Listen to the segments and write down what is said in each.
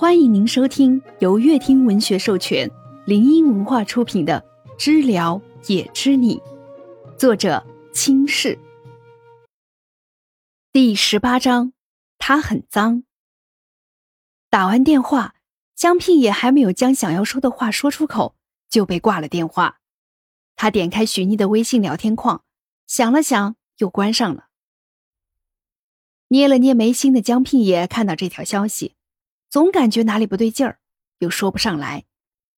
欢迎您收听由乐听文学授权、林音文化出品的《知了也知你》，作者轻视。第十八章，他很脏。打完电话，江聘也还没有将想要说的话说出口，就被挂了电话。他点开许妮的微信聊天框，想了想，又关上了。捏了捏眉心的江聘也看到这条消息。总感觉哪里不对劲儿，又说不上来，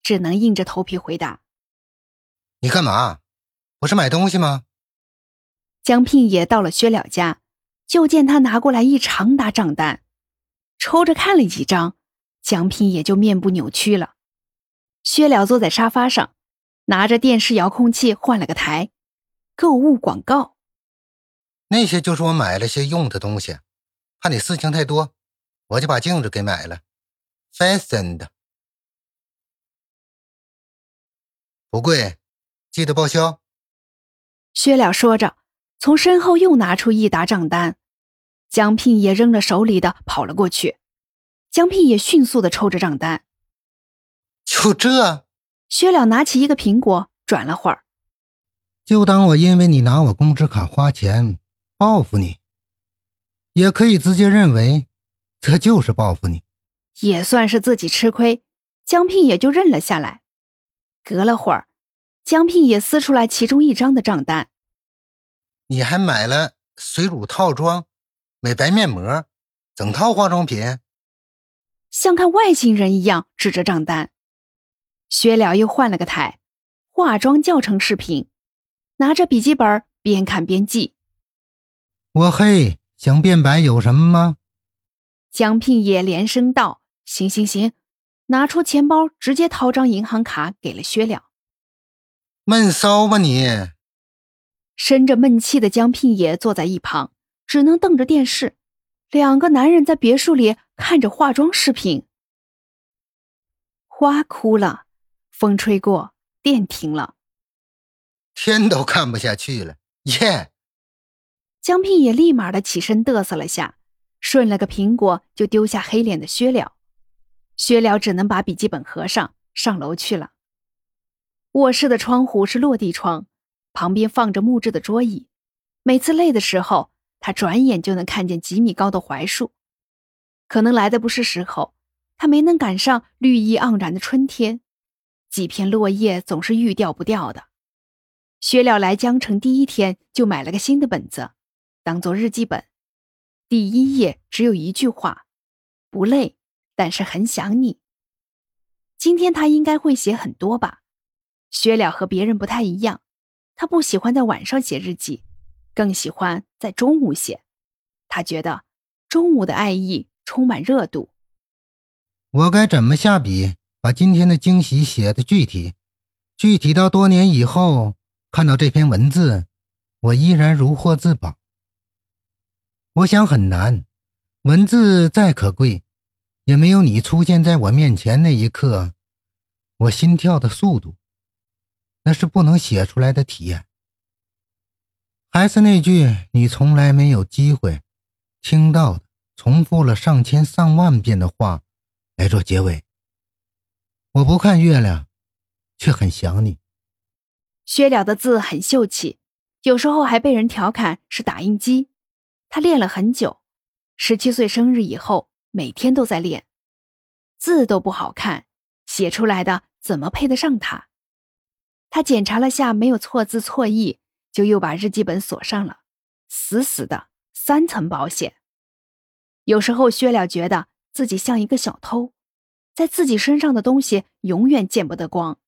只能硬着头皮回答：“你干嘛？不是买东西吗？”江聘也到了薛了家，就见他拿过来一长沓账单，抽着看了几张，江聘也就面部扭曲了。薛了坐在沙发上，拿着电视遥控器换了个台，购物广告。那些就是我买了些用的东西，怕你事情太多。我就把镜子给买了，fashion 的，不贵，记得报销。薛了说着，从身后又拿出一沓账单，江聘也扔了手里的，跑了过去。江聘也迅速的抽着账单，就这？薛了拿起一个苹果，转了会儿，就当我因为你拿我工资卡花钱报复你，也可以直接认为。这就是报复你，也算是自己吃亏，江聘也就认了下来。隔了会儿，江聘也撕出来其中一张的账单。你还买了水乳套装、美白面膜，整套化妆品，像看外星人一样指着账单。薛了又换了个台，化妆教程视频，拿着笔记本边看边记。我嘿，想变白有什么吗？江聘也连声道：“行行行！”拿出钱包，直接掏张银行卡给了薛了。闷骚吧你！生着闷气的江聘也坐在一旁，只能瞪着电视。两个男人在别墅里看着化妆视频。花枯了，风吹过，电停了，天都看不下去了。耶！江聘也立马的起身嘚瑟了下。顺了个苹果，就丢下黑脸的薛了。薛了只能把笔记本合上，上楼去了。卧室的窗户是落地窗，旁边放着木质的桌椅。每次累的时候，他转眼就能看见几米高的槐树。可能来的不是时候，他没能赶上绿意盎然的春天，几片落叶总是欲掉不掉的。薛了来江城第一天就买了个新的本子，当做日记本。第一页只有一句话，不累，但是很想你。今天他应该会写很多吧？薛了和别人不太一样，他不喜欢在晚上写日记，更喜欢在中午写。他觉得中午的爱意充满热度。我该怎么下笔，把今天的惊喜写的具体？具体到多年以后看到这篇文字，我依然如获至宝。我想很难，文字再可贵，也没有你出现在我面前那一刻，我心跳的速度，那是不能写出来的体验。还是那句你从来没有机会听到的，重复了上千上万遍的话，来做结尾。我不看月亮，却很想你。薛了的字很秀气，有时候还被人调侃是打印机。他练了很久，十七岁生日以后，每天都在练，字都不好看，写出来的怎么配得上他？他检查了下，没有错字错意，就又把日记本锁上了，死死的，三层保险。有时候薛了觉得自己像一个小偷，在自己身上的东西永远见不得光，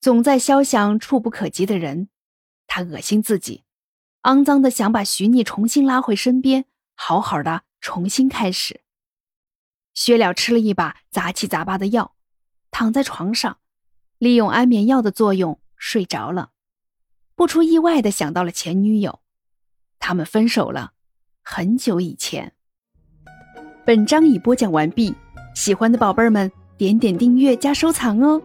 总在肖想触不可及的人，他恶心自己。肮脏的想把徐妮重新拉回身边，好好的重新开始。薛了吃了一把杂七杂八的药，躺在床上，利用安眠药的作用睡着了。不出意外的想到了前女友，他们分手了，很久以前。本章已播讲完毕，喜欢的宝贝儿们点点订阅加收藏哦。